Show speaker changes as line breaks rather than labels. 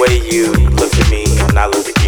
way you looked at me and I looked at